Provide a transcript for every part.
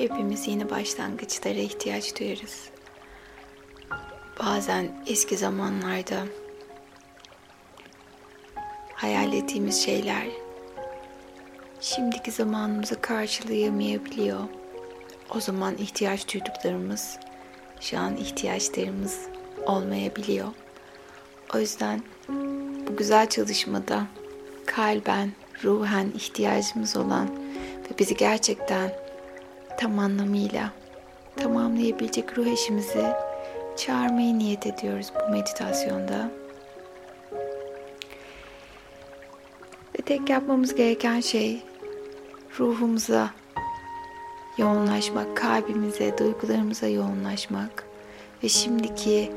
Hepimiz yeni başlangıçlara ihtiyaç duyarız. Bazen eski zamanlarda hayal ettiğimiz şeyler şimdiki zamanımızı karşılayamayabiliyor. O zaman ihtiyaç duyduklarımız şu an ihtiyaçlarımız olmayabiliyor. O yüzden bu güzel çalışmada kalben, ruhen ihtiyacımız olan ve bizi gerçekten tam anlamıyla tamamlayabilecek ruh eşimizi çağırmayı niyet ediyoruz bu meditasyonda. Ve tek yapmamız gereken şey ruhumuza yoğunlaşmak, kalbimize, duygularımıza yoğunlaşmak ve şimdiki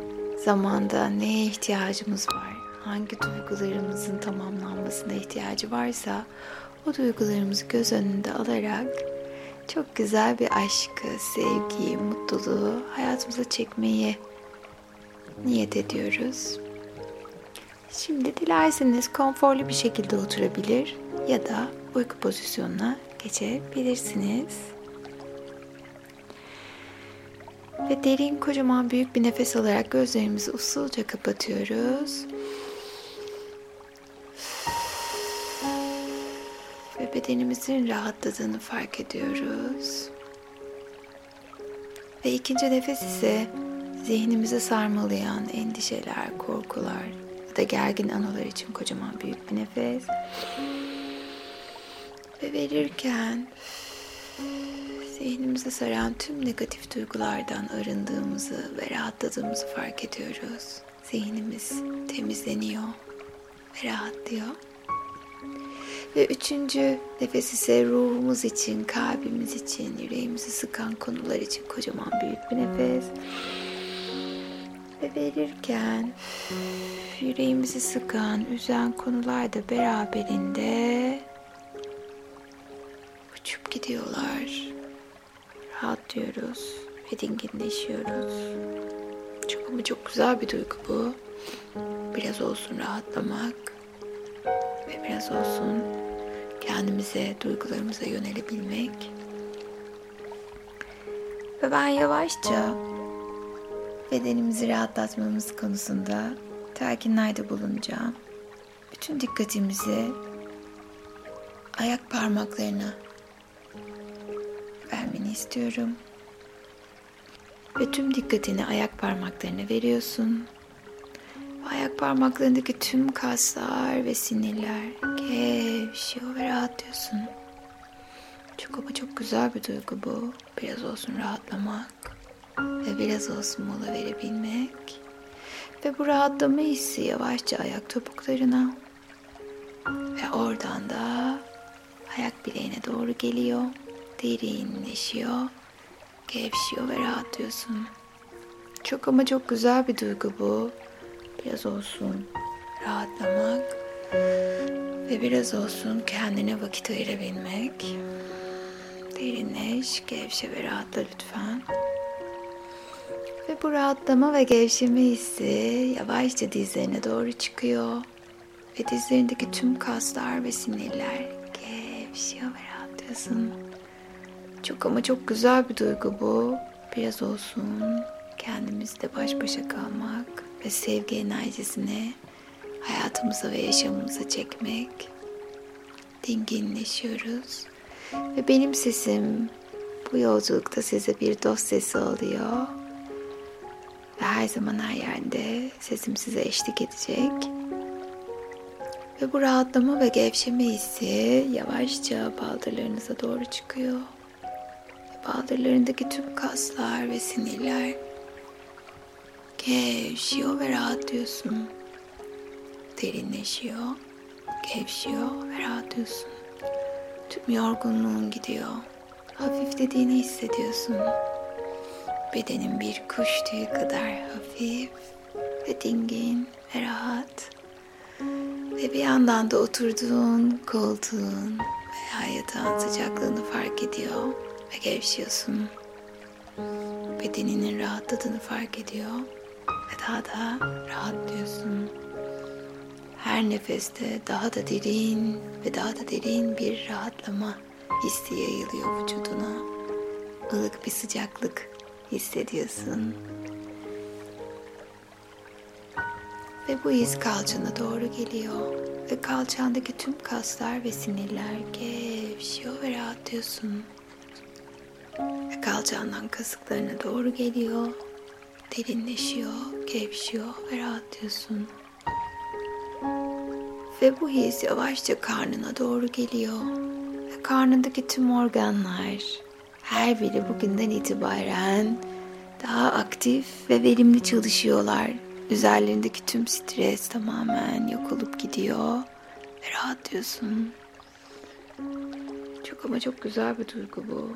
zamanda neye ihtiyacımız var, hangi duygularımızın tamamlanmasına ihtiyacı varsa o duygularımızı göz önünde alarak çok güzel bir aşkı, sevgiyi, mutluluğu hayatımıza çekmeyi niyet ediyoruz. Şimdi dilerseniz konforlu bir şekilde oturabilir ya da uyku pozisyonuna geçebilirsiniz. Ve derin kocaman büyük bir nefes alarak gözlerimizi usulca kapatıyoruz. Bedenimizin rahatladığını fark ediyoruz. Ve ikinci nefes ise zihnimizi sarmalayan endişeler, korkular ya da gergin anılar için kocaman büyük bir nefes. Ve verirken zihnimizi saran tüm negatif duygulardan arındığımızı ve rahatladığımızı fark ediyoruz. Zihnimiz temizleniyor ve rahatlıyor. Ve üçüncü nefes ise ruhumuz için, kalbimiz için, yüreğimizi sıkan konular için kocaman büyük bir nefes. Ve verirken yüreğimizi sıkan, üzen konular da beraberinde uçup gidiyorlar. Rahatlıyoruz ve dinginleşiyoruz. Çok ama çok güzel bir duygu bu. Biraz olsun rahatlamak ve biraz olsun kendimize, duygularımıza yönelebilmek. Ve ben yavaşça bedenimizi rahatlatmamız konusunda telkinlerde bulunacağım. Bütün dikkatimizi ayak parmaklarına vermeni istiyorum. Ve tüm dikkatini ayak parmaklarına veriyorsun. Ayak parmaklarındaki tüm kaslar ve sinirler gevşiyor ve rahatlıyorsun. Çok ama çok güzel bir duygu bu. Biraz olsun rahatlamak ve biraz olsun mola verebilmek. Ve bu rahatlama hissi yavaşça ayak topuklarına ve oradan da ayak bileğine doğru geliyor. Derinleşiyor, gevşiyor ve rahatlıyorsun. Çok ama çok güzel bir duygu bu. Biraz olsun rahatlamak ve biraz olsun kendine vakit ayırabilmek. Derinleş, gevşe ve rahatla lütfen. Ve bu rahatlama ve gevşeme hissi yavaşça dizlerine doğru çıkıyor. Ve dizlerindeki tüm kaslar ve sinirler gevşiyor ve rahatlıyorsun. Çok ama çok güzel bir duygu bu. Biraz olsun kendimizle baş başa kalmak ve sevgi enerjisini hayatımıza ve yaşamımıza çekmek. Dinginleşiyoruz. Ve benim sesim bu yolculukta size bir dost sesi oluyor. Ve her zaman her yerde sesim size eşlik edecek. Ve bu rahatlama ve gevşeme hissi yavaşça baldırlarınıza doğru çıkıyor. Ve baldırlarındaki tüm kaslar ve sinirler gevşiyor ve rahatlıyorsun. Derinleşiyor, gevşiyor ve rahatlıyorsun. Tüm yorgunluğun gidiyor. Hafiflediğini hissediyorsun. Bedenin bir kuş tüyü kadar hafif ve dingin ve rahat. Ve bir yandan da oturduğun koltuğun veya yatağın sıcaklığını fark ediyor ve gevşiyorsun. Bedeninin rahatladığını fark ediyor ve daha da rahatlıyorsun. Her nefeste daha da derin ve daha da derin bir rahatlama hissi yayılıyor vücuduna. ılık bir sıcaklık hissediyorsun. Ve bu his kalçana doğru geliyor. Ve kalçandaki tüm kaslar ve sinirler gevşiyor ve rahatlıyorsun. Ve kalçandan kasıklarına doğru geliyor. Derinleşiyor, gevşiyor ve rahatlıyorsun. Ve bu his yavaşça karnına doğru geliyor. Ve karnındaki tüm organlar her biri bugünden itibaren daha aktif ve verimli çalışıyorlar. Üzerlerindeki tüm stres tamamen yok olup gidiyor ve rahatlıyorsun. Çok ama çok güzel bir duygu bu.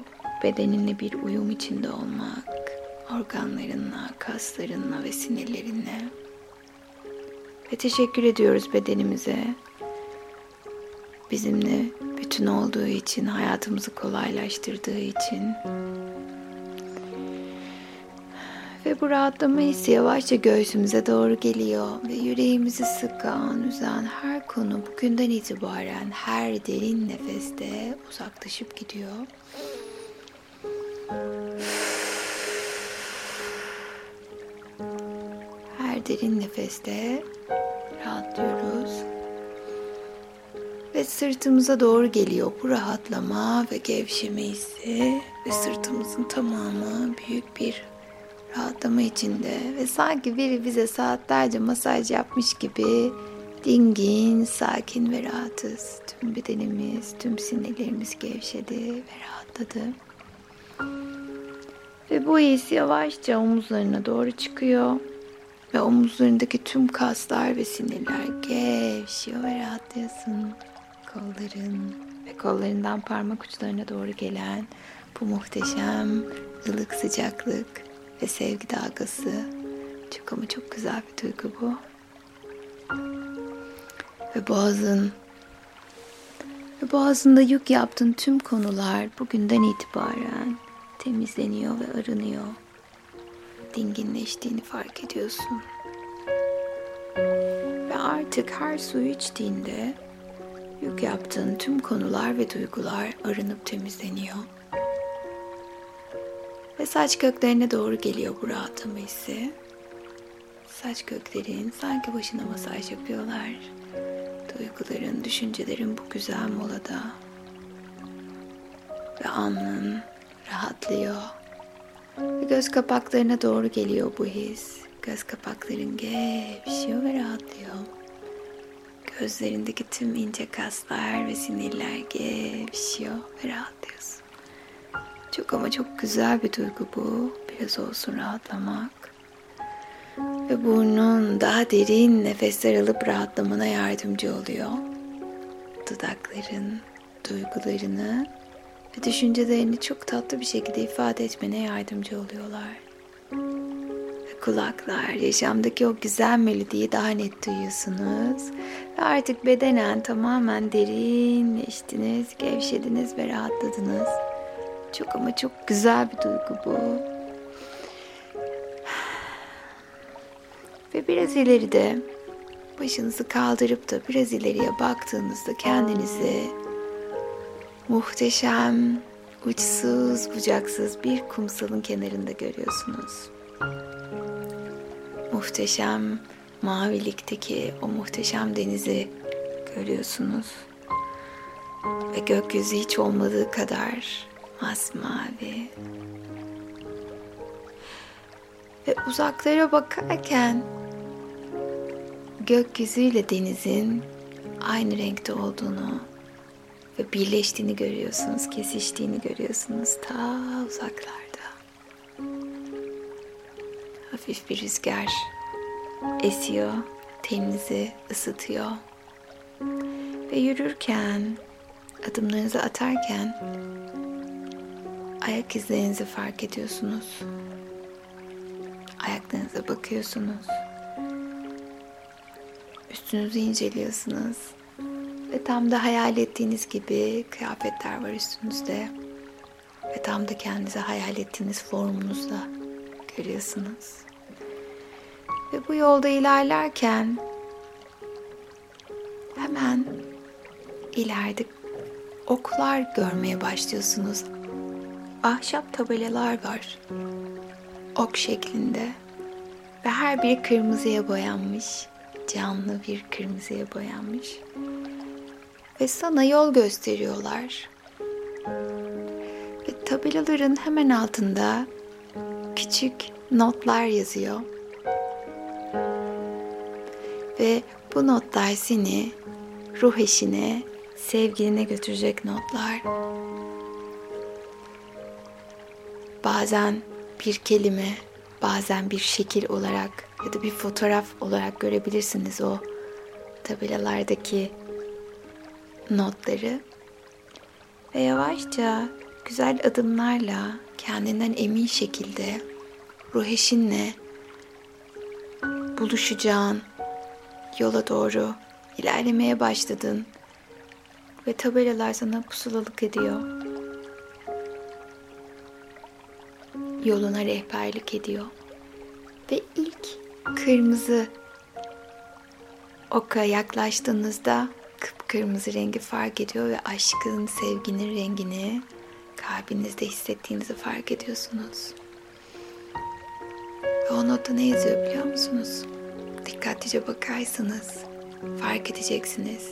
Bedeninle bir uyum içinde olmak, organlarınla, kaslarınla ve sinirlerinle. Ve teşekkür ediyoruz bedenimize. Bizimle bütün olduğu için, hayatımızı kolaylaştırdığı için. Ve bu rahatlama hissi yavaşça göğsümüze doğru geliyor ve yüreğimizi sıkan, üzen her konu bugünden itibaren her derin nefeste uzaklaşıp gidiyor. Her derin nefeste rahatlıyoruz. Ve sırtımıza doğru geliyor bu rahatlama ve gevşeme hissi ve sırtımızın tamamı büyük bir rahatlama içinde ve sanki biri bize saatlerce masaj yapmış gibi dingin, sakin ve rahatız. Tüm bedenimiz, tüm sinirlerimiz gevşedi ve rahatladı. Ve bu his yavaşça omuzlarına doğru çıkıyor. Ve omuzlarındaki tüm kaslar ve sinirler gevşiyor ve rahatlıyorsun. Kolların ve kollarından parmak uçlarına doğru gelen bu muhteşem ılık sıcaklık ve sevgi dalgası. Çok ama çok güzel bir duygu bu. Ve boğazın ve boğazında yük yaptığın tüm konular bugünden itibaren temizleniyor ve arınıyor. Dinginleştiğini fark ediyorsun. Ve artık her suyu içtiğinde yük yaptığın tüm konular ve duygular arınıp temizleniyor. Ve saç köklerine doğru geliyor bu rahatlama hissi. Saç köklerin sanki başına masaj yapıyorlar. Duyguların, düşüncelerin bu güzel molada. Ve alnın rahatlıyor. Göz kapaklarına doğru geliyor bu his. Göz kapakların gevşiyor ve rahatlıyor. Gözlerindeki tüm ince kaslar ve sinirler gevşiyor ve rahatlıyorsun. Çok ama çok güzel bir duygu bu. Biraz olsun rahatlamak. Ve burnun daha derin nefesler alıp rahatlamana yardımcı oluyor. Dudakların duygularını ve düşüncelerini çok tatlı bir şekilde ifade etmene yardımcı oluyorlar. Ve kulaklar yaşamdaki o güzel melodiyi daha net duyuyorsunuz. Ve artık bedenen tamamen derinleştiniz, gevşediniz ve rahatladınız. Çok ama çok güzel bir duygu bu. Ve biraz ileride başınızı kaldırıp da biraz ileriye baktığınızda kendinizi muhteşem, uçsuz bucaksız bir kumsalın kenarında görüyorsunuz. Muhteşem mavilikteki o muhteşem denizi görüyorsunuz. Ve gökyüzü hiç olmadığı kadar masmavi. Ve uzaklara bakarken gökyüzüyle denizin aynı renkte olduğunu ve birleştiğini görüyorsunuz, kesiştiğini görüyorsunuz ta uzaklarda. Hafif bir rüzgar esiyor, teninizi ısıtıyor. Ve yürürken, adımlarınızı atarken ayak izlerinizi fark ediyorsunuz. Ayaklarınıza bakıyorsunuz. Üstünüzü inceliyorsunuz. Ve tam da hayal ettiğiniz gibi kıyafetler var üstünüzde. Ve tam da kendinize hayal ettiğiniz formunuzla görüyorsunuz. Ve bu yolda ilerlerken hemen ileride oklar görmeye başlıyorsunuz. ahşap tabelalar var. Ok şeklinde ve her biri kırmızıya boyanmış. Canlı bir kırmızıya boyanmış. Ve sana yol gösteriyorlar. Ve tabelaların hemen altında küçük notlar yazıyor. Ve bu notlar seni ruh eşine, sevgiline götürecek notlar. Bazen bir kelime, bazen bir şekil olarak ya da bir fotoğraf olarak görebilirsiniz o tabelalardaki notları. Ve yavaşça güzel adımlarla kendinden emin şekilde ruh eşinle buluşacağın yola doğru ilerlemeye başladın ve tabelalar sana pusulalık ediyor. Yoluna rehberlik ediyor. Ve ilk kırmızı oka yaklaştığınızda kıpkırmızı rengi fark ediyor ve aşkın, sevginin rengini kalbinizde hissettiğinizi fark ediyorsunuz. Ve o notta ne yazıyor biliyor musunuz? Dikkatlice bakarsanız fark edeceksiniz.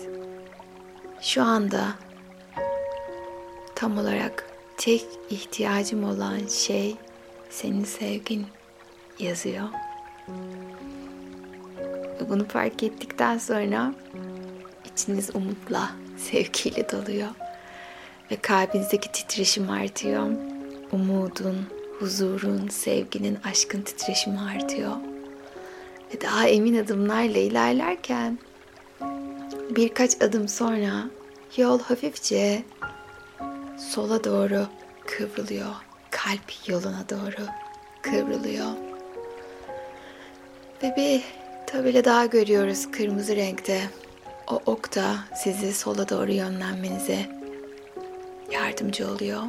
Şu anda tam olarak tek ihtiyacım olan şey senin sevgin yazıyor. Bunu fark ettikten sonra içiniz umutla, sevgiyle doluyor. Ve kalbinizdeki titreşim artıyor. Umudun, huzurun, sevginin, aşkın titreşimi artıyor. Ve daha emin adımlarla ilerlerken birkaç adım sonra yol hafifçe sola doğru kıvrılıyor. Kalp yoluna doğru kıvrılıyor. Ve bir tabela daha görüyoruz kırmızı renkte. O ok da sizi sola doğru yönlenmenize yardımcı oluyor.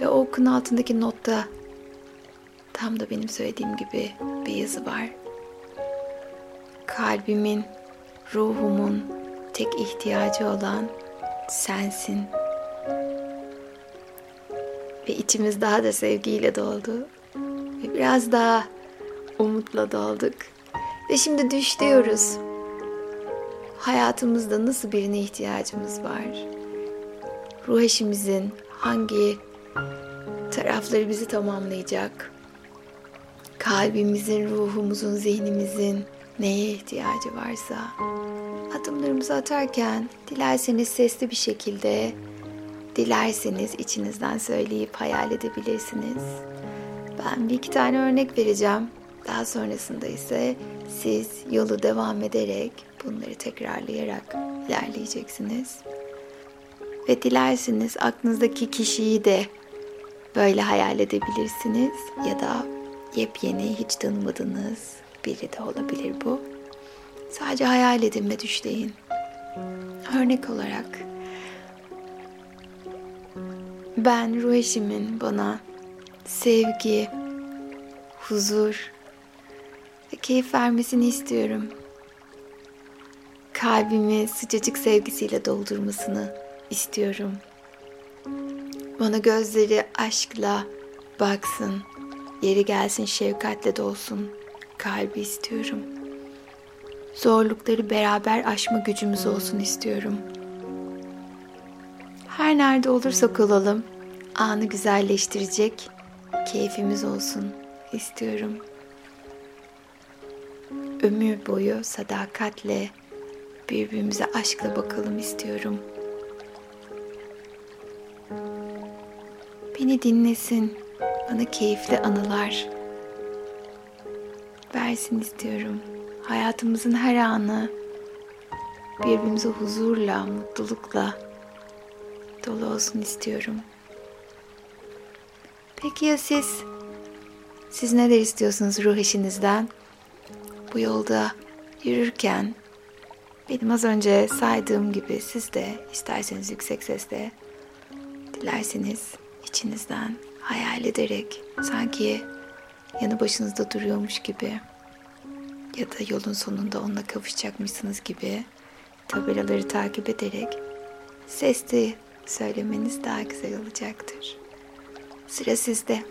Ve o okun altındaki notta tam da benim söylediğim gibi bir yazı var. Kalbimin, ruhumun tek ihtiyacı olan sensin. Ve içimiz daha da sevgiyle doldu. Ve biraz daha umutla dolduk. Ve şimdi düşlüyoruz. Hayatımızda nasıl birine ihtiyacımız var? Ruh eşimizin hangi tarafları bizi tamamlayacak? Kalbimizin, ruhumuzun, zihnimizin neye ihtiyacı varsa adımlarımızı atarken dilerseniz sesli bir şekilde dilerseniz içinizden söyleyip hayal edebilirsiniz. Ben bir iki tane örnek vereceğim. Daha sonrasında ise siz yolu devam ederek bunları tekrarlayarak ilerleyeceksiniz. Ve dilerseniz aklınızdaki kişiyi de böyle hayal edebilirsiniz ya da yepyeni hiç tanımadığınız biri de olabilir bu. Sadece hayal edin ve düşleyin. Örnek olarak ben ruh eşimin bana sevgi, huzur ve keyif vermesini istiyorum. Kalbimi sıcacık sevgisiyle doldurmasını istiyorum. Bana gözleri aşkla baksın, yeri gelsin şefkatle dolsun kalbi istiyorum. Zorlukları beraber aşma gücümüz olsun istiyorum. Her nerede olursak olalım, anı güzelleştirecek keyfimiz olsun istiyorum. Ömür boyu sadakatle birbirimize aşkla bakalım istiyorum. Beni dinlesin, bana keyifli anılar versin istiyorum. Hayatımızın her anı birbirimize huzurla, mutlulukla dolu olsun istiyorum. Peki ya siz? Siz neler istiyorsunuz ruh eşinizden? Bu yolda yürürken benim az önce saydığım gibi siz de isterseniz yüksek sesle dilerseniz içinizden hayal ederek sanki yanı başınızda duruyormuş gibi ya da yolun sonunda onunla kavuşacakmışsınız gibi tabelaları takip ederek sesli söylemeniz daha güzel olacaktır. Sıra sizde.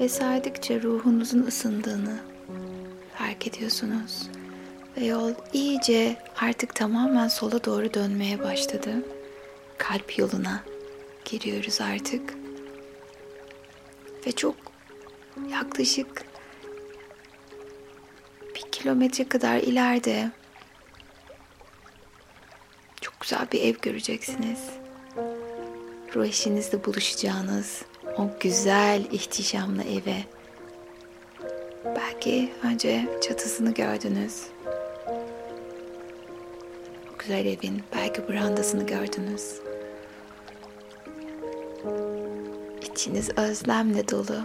Ve saydıkça ruhunuzun ısındığını fark ediyorsunuz. Ve yol iyice artık tamamen sola doğru dönmeye başladı. Kalp yoluna giriyoruz artık. Ve çok yaklaşık bir kilometre kadar ileride çok güzel bir ev göreceksiniz. Ruh eşinizle buluşacağınız o güzel ihtişamlı eve. Belki önce çatısını gördünüz. O güzel evin belki brandasını gördünüz. İçiniz özlemle dolu.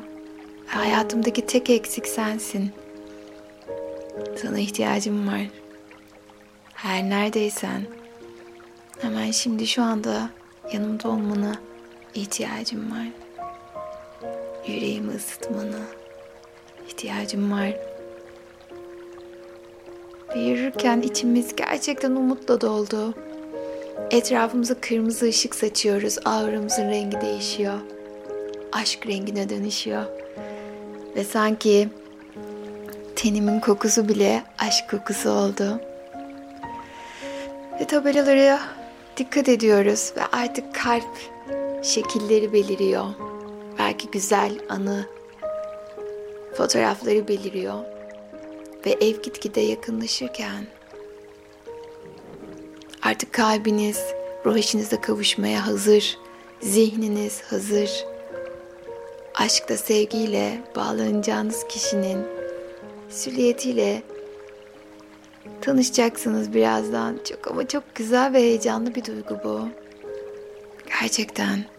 Hayatımdaki tek eksik sensin. Sana ihtiyacım var. Her neredeysen hemen şimdi şu anda yanımda olmana ihtiyacım var yüreğimi ısıtmana ihtiyacım var. Ve yürürken içimiz gerçekten umutla doldu. Etrafımıza kırmızı ışık saçıyoruz. Auramızın rengi değişiyor. Aşk rengine dönüşüyor. Ve sanki tenimin kokusu bile aşk kokusu oldu. Ve tabelalara dikkat ediyoruz ve artık kalp şekilleri beliriyor belki güzel anı fotoğrafları beliriyor ve ev gitgide yakınlaşırken artık kalbiniz ruh eşinize kavuşmaya hazır, zihniniz hazır. Aşkta sevgiyle bağlanacağınız kişinin silüetiyle tanışacaksınız birazdan. Çok ama çok güzel ve heyecanlı bir duygu bu. Gerçekten.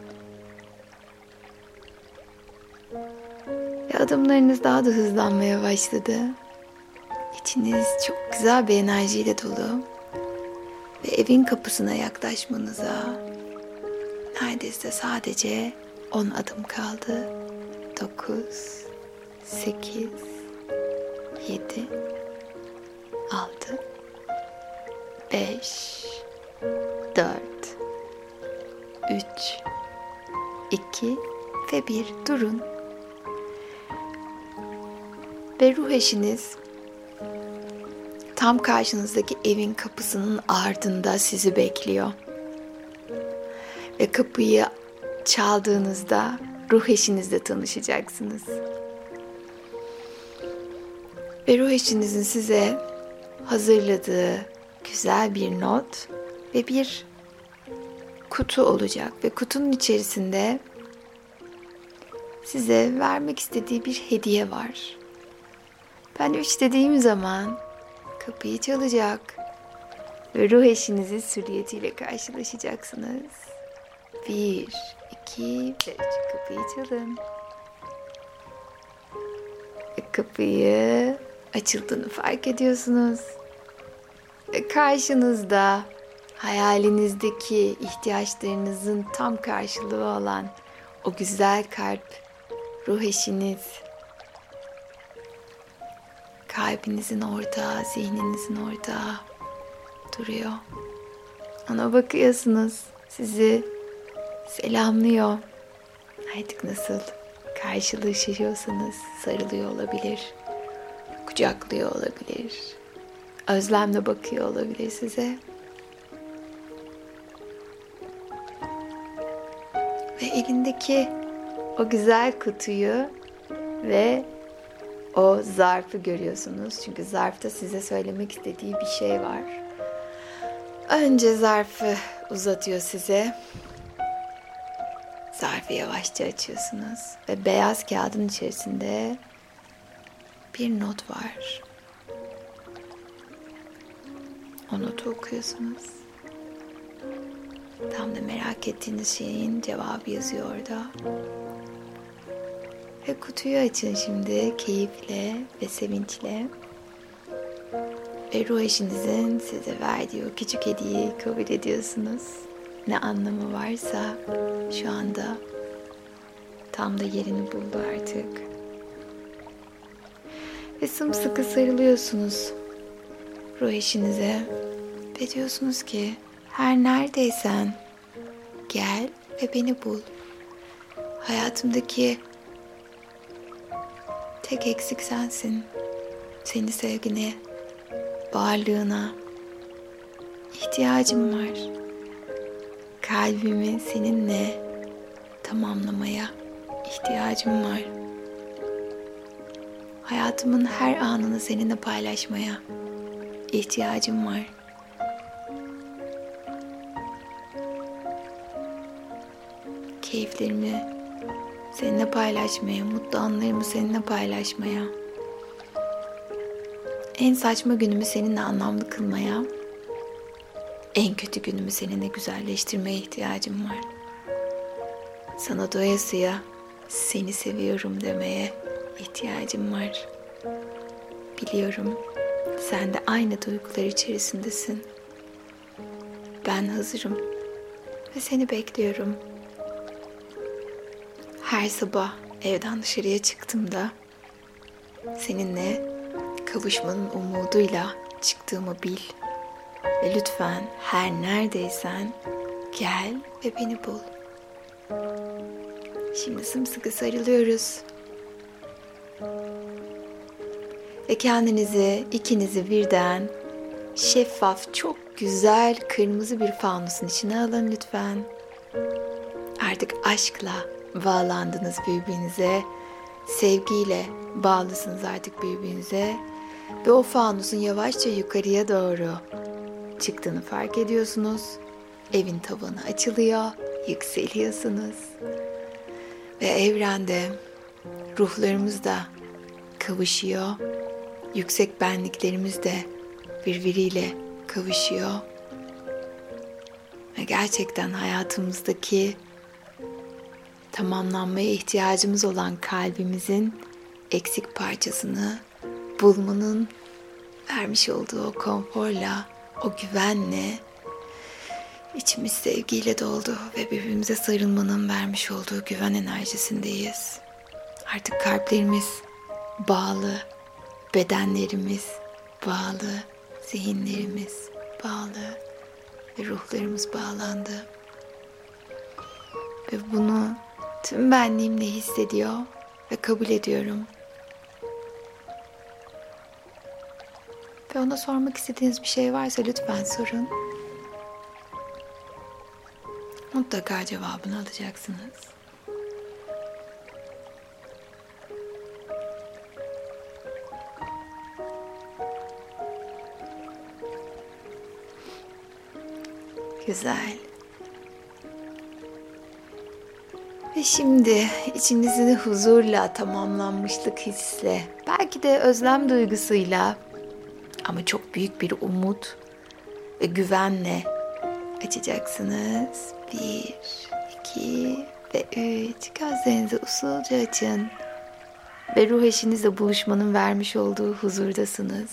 Adımlarınız daha da hızlanmaya başladı. İçiniz çok güzel bir enerjiyle dolu. Ve evin kapısına yaklaşmanıza neredeyse sadece 10 adım kaldı. 9, 8, 7, 6, 5, 4, 3, 2 ve 1 durun ve ruh eşiniz tam karşınızdaki evin kapısının ardında sizi bekliyor. Ve kapıyı çaldığınızda ruh eşinizle tanışacaksınız. Ve ruh eşinizin size hazırladığı güzel bir not ve bir kutu olacak ve kutunun içerisinde size vermek istediği bir hediye var. Ben üç dediğim zaman kapıyı çalacak ve ruh eşinizin süriyetiyle karşılaşacaksınız. Bir, iki, üç. Kapıyı çalın. Kapıyı açıldığını fark ediyorsunuz. Karşınızda hayalinizdeki ihtiyaçlarınızın tam karşılığı olan o güzel kalp ruh eşiniz kalbinizin orada, zihninizin orada duruyor. Ona bakıyorsunuz, sizi selamlıyor. Artık nasıl karşılaşıyorsanız sarılıyor olabilir, kucaklıyor olabilir, özlemle bakıyor olabilir size. Ve elindeki o güzel kutuyu ve o zarfı görüyorsunuz. Çünkü zarfta size söylemek istediği bir şey var. Önce zarfı uzatıyor size. Zarfı yavaşça açıyorsunuz ve beyaz kağıdın içerisinde bir not var. O notu okuyorsunuz. Tam da merak ettiğiniz şeyin cevabı yazıyor orada. Ve kutuyu açın şimdi keyifle ve sevinçle. Ve ruh eşinizin size verdiği o küçük hediyeyi kabul ediyorsunuz. Ne anlamı varsa şu anda tam da yerini buldu artık. Ve sımsıkı sarılıyorsunuz ruh eşinize ve diyorsunuz ki her neredeysen gel ve beni bul. Hayatımdaki tek eksik sensin. Seni sevgine, varlığına ihtiyacım var. Kalbimi seninle tamamlamaya ihtiyacım var. Hayatımın her anını seninle paylaşmaya ihtiyacım var. Keyiflerimi seninle paylaşmaya, mutlu anlarımı seninle paylaşmaya, en saçma günümü seninle anlamlı kılmaya, en kötü günümü seninle güzelleştirmeye ihtiyacım var. Sana doyasıya seni seviyorum demeye ihtiyacım var. Biliyorum sen de aynı duygular içerisindesin. Ben hazırım ve seni bekliyorum. Her sabah evden dışarıya çıktığımda seninle kavuşmanın umuduyla çıktığımı bil. Ve lütfen her neredeysen gel ve beni bul. Şimdi sımsıkı sarılıyoruz. Ve kendinizi ikinizi birden şeffaf çok güzel kırmızı bir fanusun içine alın lütfen. Artık aşkla bağlandınız birbirinize. Sevgiyle bağlısınız artık birbirinize. Ve o fanusun yavaşça yukarıya doğru çıktığını fark ediyorsunuz. Evin tavanı açılıyor, yükseliyorsunuz. Ve evrende ruhlarımız da kavuşuyor. Yüksek benliklerimiz de birbiriyle kavuşuyor. Ve gerçekten hayatımızdaki tamamlanmaya ihtiyacımız olan kalbimizin eksik parçasını bulmanın vermiş olduğu o konforla, o güvenle içimiz sevgiyle doldu ve birbirimize sarılmanın vermiş olduğu güven enerjisindeyiz. Artık kalplerimiz bağlı, bedenlerimiz bağlı, zihinlerimiz bağlı ve ruhlarımız bağlandı. Ve bunu tüm benliğimle hissediyor ve kabul ediyorum. Ve ona sormak istediğiniz bir şey varsa lütfen sorun. Mutlaka cevabını alacaksınız. Güzel. Ve şimdi içinizi huzurla, tamamlanmışlık hisle, belki de özlem duygusuyla ama çok büyük bir umut ve güvenle açacaksınız. Bir, iki ve üç. Gözlerinizi usulca açın. Ve ruh eşinizle buluşmanın vermiş olduğu huzurdasınız.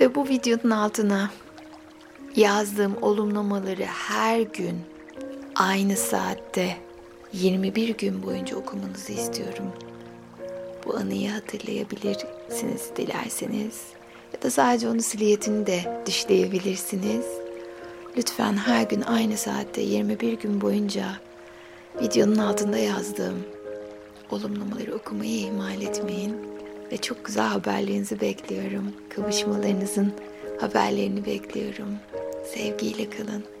Ve bu videonun altına yazdığım olumlamaları her gün aynı saatte 21 gün boyunca okumanızı istiyorum. Bu anıyı hatırlayabilirsiniz dilerseniz ya da sadece onu siliyetini de düşleyebilirsiniz. Lütfen her gün aynı saatte 21 gün boyunca videonun altında yazdığım olumlamaları okumayı ihmal etmeyin. Ve çok güzel haberlerinizi bekliyorum. Kavuşmalarınızın haberlerini bekliyorum. Sevgiyle kalın.